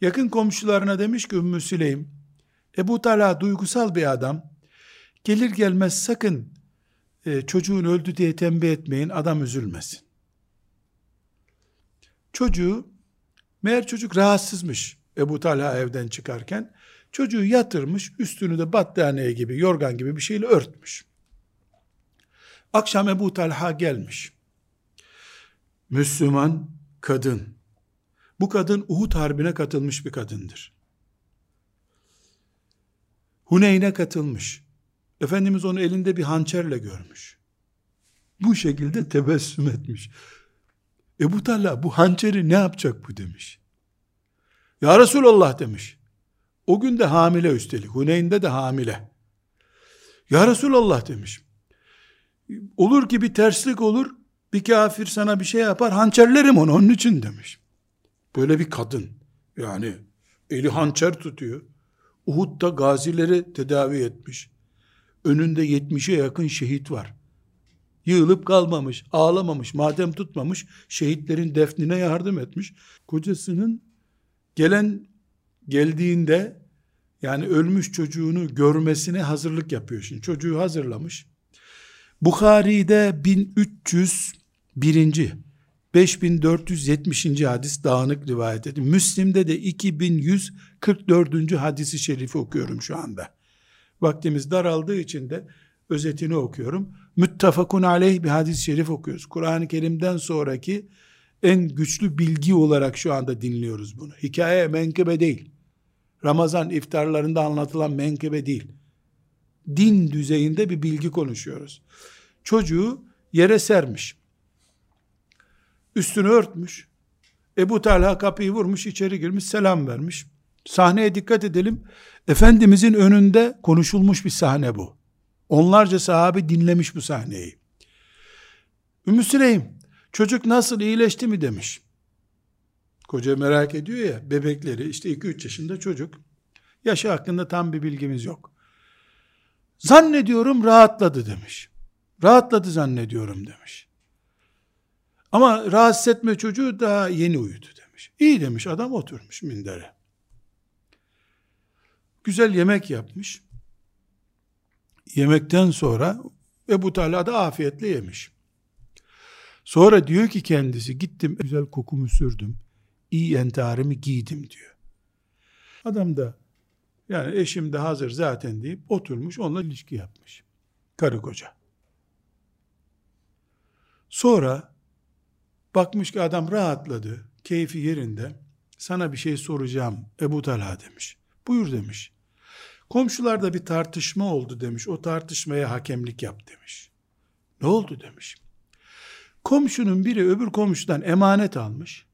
Yakın komşularına demiş ki Ümmü Süleym, Ebu Talha duygusal bir adam, gelir gelmez sakın e, çocuğun öldü diye tembih etmeyin, adam üzülmesin. Çocuğu, meğer çocuk rahatsızmış Ebu Talha evden çıkarken, çocuğu yatırmış, üstünü de battaniye gibi, yorgan gibi bir şeyle örtmüş. Akşam Ebu Talha gelmiş. Müslüman kadın. Bu kadın Uhud Harbi'ne katılmış bir kadındır. Huneyn'e katılmış. Efendimiz onu elinde bir hançerle görmüş. Bu şekilde tebessüm etmiş. Ebu Talha bu hançeri ne yapacak bu demiş. Ya Resulallah demiş. O gün de hamile üstelik. Huneyn'de de hamile. Ya Resulallah demiş. Olur ki bir terslik olur. Bir kafir sana bir şey yapar. Hançerlerim onu onun için demiş. Böyle bir kadın. Yani eli hançer tutuyor. Uhud'da gazileri tedavi etmiş. Önünde 70'e yakın şehit var. Yığılıp kalmamış, ağlamamış, madem tutmamış, şehitlerin defnine yardım etmiş. Kocasının gelen geldiğinde yani ölmüş çocuğunu görmesine hazırlık yapıyor. Şimdi çocuğu hazırlamış. Bukhari'de 1301. 5470. hadis dağınık rivayet edildi. Müslim'de de 2144. hadisi şerifi okuyorum şu anda. Vaktimiz daraldığı için de özetini okuyorum. Müttefakun aleyh bir hadis-i şerif okuyoruz. Kur'an-ı Kerim'den sonraki en güçlü bilgi olarak şu anda dinliyoruz bunu. Hikaye menkıbe değil. Ramazan iftarlarında anlatılan menkıbe değil. Din düzeyinde bir bilgi konuşuyoruz. Çocuğu yere sermiş. Üstünü örtmüş. Ebu Talha kapıyı vurmuş, içeri girmiş, selam vermiş. Sahneye dikkat edelim. Efendimizin önünde konuşulmuş bir sahne bu. Onlarca sahabe dinlemiş bu sahneyi. Ümmü Süleym, çocuk nasıl iyileşti mi demiş. Koca merak ediyor ya, bebekleri işte 2-3 yaşında çocuk. Yaşı hakkında tam bir bilgimiz yok. Zannediyorum rahatladı demiş. Rahatladı zannediyorum demiş. Ama rahatsız etme çocuğu daha yeni uyudu demiş. İyi demiş adam oturmuş mindere. Güzel yemek yapmış. Yemekten sonra Ebu Talha da afiyetle yemiş. Sonra diyor ki kendisi gittim güzel kokumu sürdüm. İyi entarimi giydim diyor. Adam da yani eşim de hazır zaten deyip oturmuş onunla ilişki yapmış. Karı koca. Sonra bakmış ki adam rahatladı, keyfi yerinde. Sana bir şey soracağım Ebu Talha demiş. Buyur demiş. Komşularda bir tartışma oldu demiş. O tartışmaya hakemlik yap demiş. Ne oldu demiş. Komşunun biri öbür komşudan emanet almış.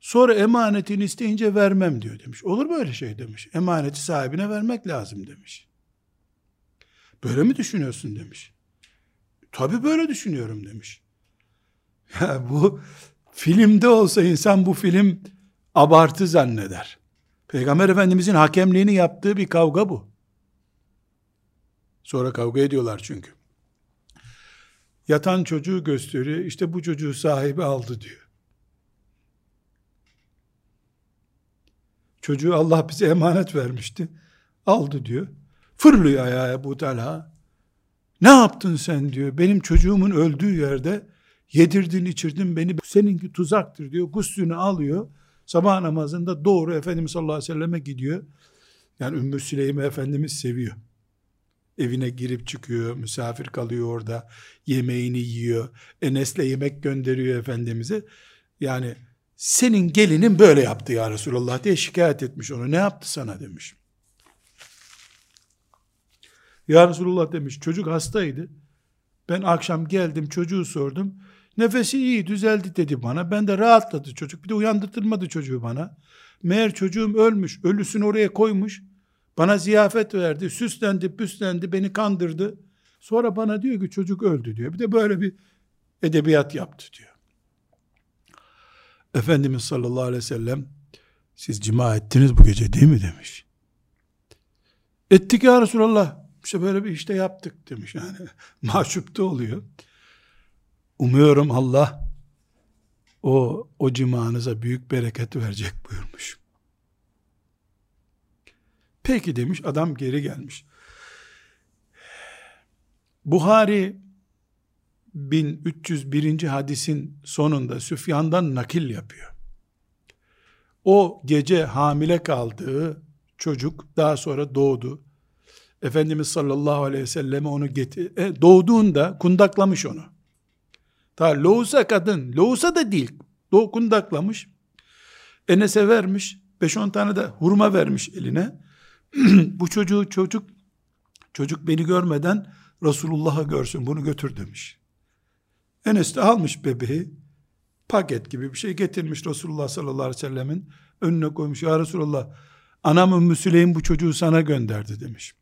Sonra emanetini isteyince vermem diyor demiş. Olur böyle şey demiş. Emaneti sahibine vermek lazım demiş. Böyle mi düşünüyorsun demiş. Tabi böyle düşünüyorum demiş. Ya bu filmde olsa insan bu film abartı zanneder. Peygamber Efendimizin hakemliğini yaptığı bir kavga bu. Sonra kavga ediyorlar çünkü. Yatan çocuğu gösteriyor. İşte bu çocuğu sahibi aldı diyor. Çocuğu Allah bize emanet vermişti. Aldı diyor. Fırlıyor ayağa bu Talha. Ne yaptın sen diyor. Benim çocuğumun öldüğü yerde yedirdin içirdin beni. Seninki tuzaktır diyor. Guslünü alıyor. Sabah namazında doğru Efendimiz sallallahu aleyhi ve selleme gidiyor. Yani Ümmü Süleyme Efendimiz seviyor. Evine girip çıkıyor, misafir kalıyor orada, yemeğini yiyor. Enes'le yemek gönderiyor Efendimiz'e. Yani senin gelinin böyle yaptı ya Resulallah diye şikayet etmiş onu. Ne yaptı sana demiş. Ya Resulullah demiş çocuk hastaydı. Ben akşam geldim çocuğu sordum. Nefesi iyi düzeldi dedi bana. Ben de rahatladı çocuk. Bir de uyandırtılmadı çocuğu bana. Meğer çocuğum ölmüş. Ölüsünü oraya koymuş. Bana ziyafet verdi. Süslendi, püslendi, beni kandırdı. Sonra bana diyor ki çocuk öldü diyor. Bir de böyle bir edebiyat yaptı diyor. Efendimiz sallallahu aleyhi ve sellem siz cima ettiniz bu gece değil mi demiş. Ettik ya Resulallah. İşte böyle bir işte yaptık demiş yani. Mahcupta oluyor. Umuyorum Allah o, o cimanıza büyük bereket verecek buyurmuş. Peki demiş adam geri gelmiş. Buhari 1301. hadisin sonunda Süfyan'dan nakil yapıyor. O gece hamile kaldığı çocuk daha sonra doğdu. Efendimiz sallallahu aleyhi ve selleme onu getir e, doğduğunda kundaklamış onu. Ta loğusa kadın, loğusa da değil, kundaklamış. Enes'e vermiş, 5-10 tane de hurma vermiş eline. Bu çocuğu çocuk, çocuk beni görmeden Resulullah'ı görsün, bunu götür demiş. Enes de almış bebeği, paket gibi bir şey getirmiş Resulullah sallallahu aleyhi ve sellemin önüne koymuş. Ya Resulullah, anam Ümmü Süleym bu çocuğu sana gönderdi demiş.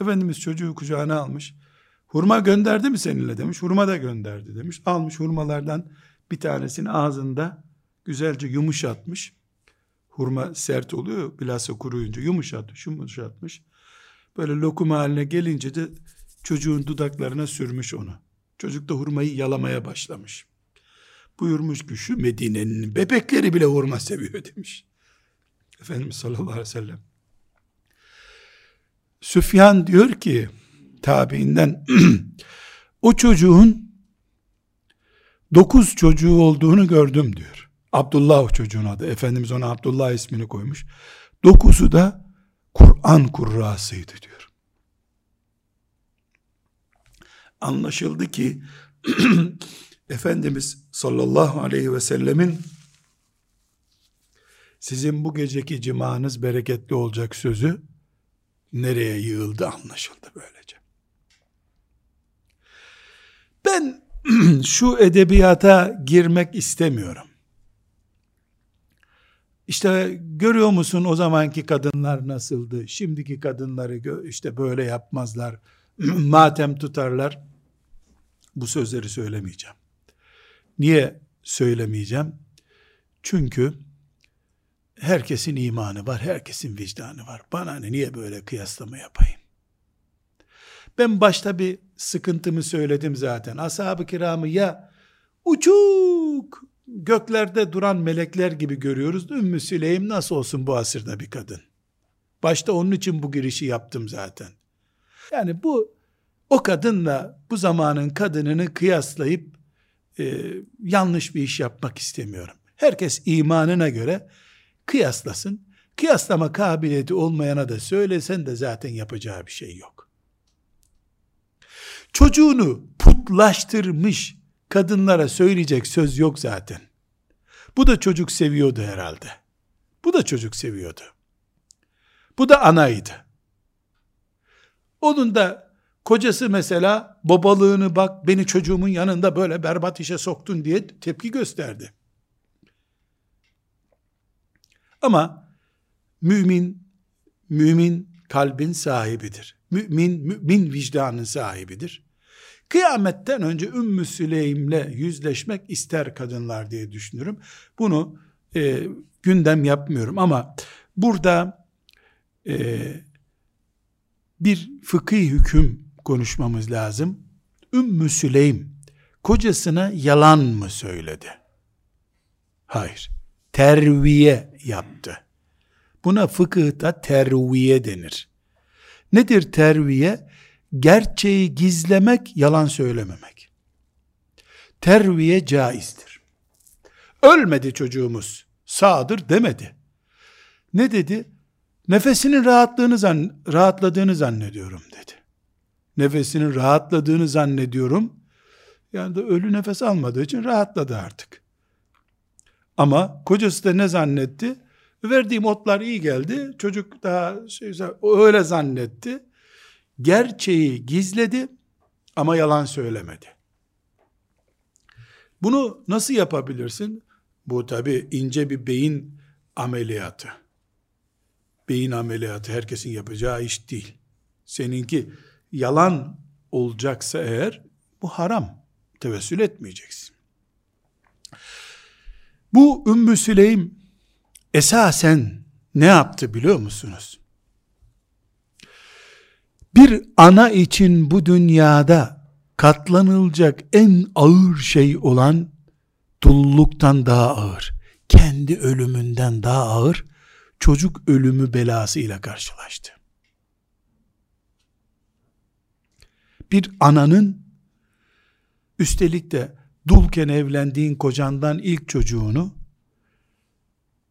Efendimiz çocuğu kucağına almış. Hurma gönderdi mi seninle demiş. Hurma da gönderdi demiş. Almış hurmalardan bir tanesini ağzında güzelce yumuşatmış. Hurma sert oluyor bilhassa kuruyunca yumuşatmış yumuşatmış. Böyle lokum haline gelince de çocuğun dudaklarına sürmüş onu. Çocuk da hurmayı yalamaya başlamış. Buyurmuş ki şu Medine'nin bebekleri bile hurma seviyor demiş. Efendimiz sallallahu aleyhi ve sellem. Süfyan diyor ki tabiinden o çocuğun dokuz çocuğu olduğunu gördüm diyor. Abdullah o çocuğun adı. Efendimiz ona Abdullah ismini koymuş. Dokuzu da Kur'an kurrasıydı diyor. Anlaşıldı ki Efendimiz sallallahu aleyhi ve sellemin sizin bu geceki cimanız bereketli olacak sözü nereye yığıldı anlaşıldı böylece. Ben şu edebiyata girmek istemiyorum. İşte görüyor musun o zamanki kadınlar nasıldı? Şimdiki kadınları işte böyle yapmazlar. Matem tutarlar. Bu sözleri söylemeyeceğim. Niye söylemeyeceğim? Çünkü herkesin imanı var, herkesin vicdanı var. Bana ne niye böyle kıyaslama yapayım? Ben başta bir sıkıntımı söyledim zaten. Ashab-ı kiramı ya uçuk göklerde duran melekler gibi görüyoruz. Ümmü Süleym nasıl olsun bu asırda bir kadın? Başta onun için bu girişi yaptım zaten. Yani bu o kadınla bu zamanın kadınını kıyaslayıp e, yanlış bir iş yapmak istemiyorum. Herkes imanına göre kıyaslasın. Kıyaslama kabiliyeti olmayana da söylesen de zaten yapacağı bir şey yok. Çocuğunu putlaştırmış kadınlara söyleyecek söz yok zaten. Bu da çocuk seviyordu herhalde. Bu da çocuk seviyordu. Bu da anaydı. Onun da kocası mesela babalığını bak beni çocuğumun yanında böyle berbat işe soktun diye tepki gösterdi. Ama mümin, mümin kalbin sahibidir. Mümin, mümin vicdanın sahibidir. Kıyametten önce Ümmü Süleym'le yüzleşmek ister kadınlar diye düşünüyorum. Bunu e, gündem yapmıyorum ama burada e, bir fıkhi hüküm konuşmamız lazım. Ümmü Süleym kocasına yalan mı söyledi? Hayır terviye yaptı. Buna fıkıhta terviye denir. Nedir terviye? Gerçeği gizlemek, yalan söylememek. Terviye caizdir. Ölmedi çocuğumuz, sağdır demedi. Ne dedi? Nefesinin rahatlığını zan, rahatladığını zannediyorum dedi. Nefesinin rahatladığını zannediyorum. Yani da ölü nefes almadığı için rahatladı artık. Ama kocası da ne zannetti? Verdiğim otlar iyi geldi. Çocuk daha şey, öyle zannetti. Gerçeği gizledi Ama yalan söylemedi. Bunu nasıl yapabilirsin? Bu tabi ince bir beyin ameliyatı. Beyin ameliyatı herkesin yapacağı iş değil. Seninki yalan olacaksa eğer bu haram. Tevessül etmeyeceksin. Bu Ümmü Süleym esasen ne yaptı biliyor musunuz? Bir ana için bu dünyada katlanılacak en ağır şey olan dulluktan daha ağır, kendi ölümünden daha ağır çocuk ölümü belasıyla karşılaştı. Bir ananın üstelik de dulken evlendiğin kocandan ilk çocuğunu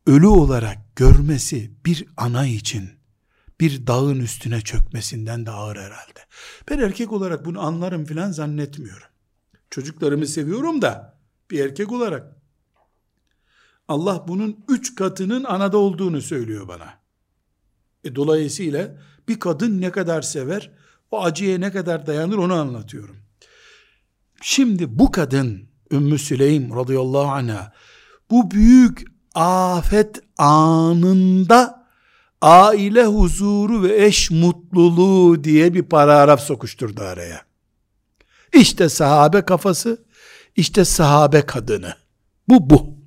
ölü olarak görmesi bir ana için bir dağın üstüne çökmesinden de ağır herhalde. Ben erkek olarak bunu anlarım filan zannetmiyorum. Çocuklarımı seviyorum da bir erkek olarak Allah bunun üç katının anada olduğunu söylüyor bana. E dolayısıyla bir kadın ne kadar sever, o acıya ne kadar dayanır onu anlatıyorum. Şimdi bu kadın Ümmü Süleym radıyallahu anha bu büyük afet anında aile huzuru ve eş mutluluğu diye bir paragraf sokuşturdu araya. İşte sahabe kafası, işte sahabe kadını. Bu bu.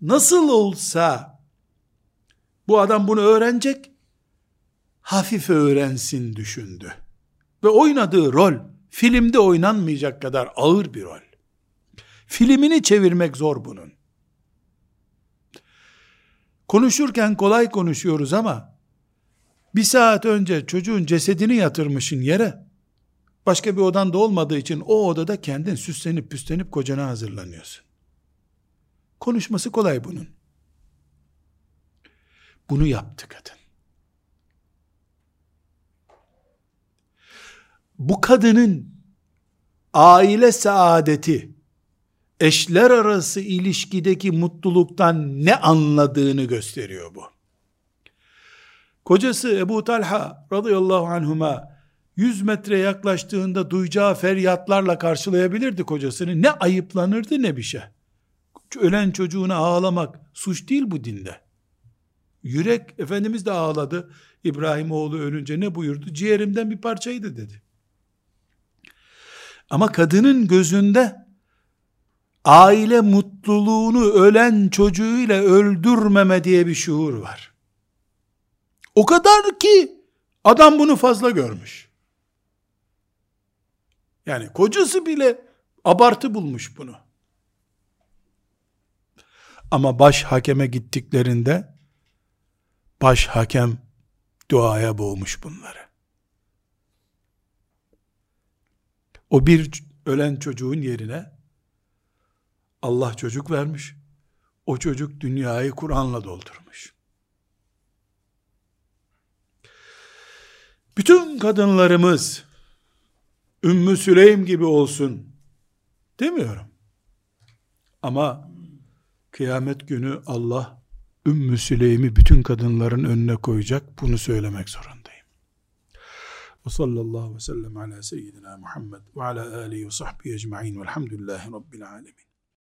Nasıl olsa bu adam bunu öğrenecek, hafif öğrensin düşündü. Ve oynadığı rol, filmde oynanmayacak kadar ağır bir rol. Filmini çevirmek zor bunun. Konuşurken kolay konuşuyoruz ama bir saat önce çocuğun cesedini yatırmışın yere başka bir odan da olmadığı için o odada kendin süslenip püslenip kocana hazırlanıyorsun. Konuşması kolay bunun. Bunu yaptı kadın. Bu kadının aile saadeti eşler arası ilişkideki mutluluktan ne anladığını gösteriyor bu. Kocası Ebu Talha radıyallahu anhuma 100 metre yaklaştığında duyacağı feryatlarla karşılayabilirdi kocasını. Ne ayıplanırdı ne bir şey. Ölen çocuğuna ağlamak suç değil bu dinde. Yürek, Efendimiz de ağladı. İbrahim oğlu ölünce ne buyurdu? Ciğerimden bir parçaydı dedi. Ama kadının gözünde aile mutluluğunu ölen çocuğuyla öldürmeme diye bir şuur var. O kadar ki adam bunu fazla görmüş. Yani kocası bile abartı bulmuş bunu. Ama baş hakeme gittiklerinde baş hakem duaya boğmuş bunları. O bir ölen çocuğun yerine Allah çocuk vermiş. O çocuk dünyayı Kur'an'la doldurmuş. Bütün kadınlarımız Ümmü Süleym gibi olsun demiyorum. Ama kıyamet günü Allah Ümmü Süleym'i bütün kadınların önüne koyacak. Bunu söylemek zorundayım. Ve sallallahu ve sellem ala seyyidina Muhammed ve ala alihi ve sahbihi ecma'in velhamdülillahi rabbil alemin.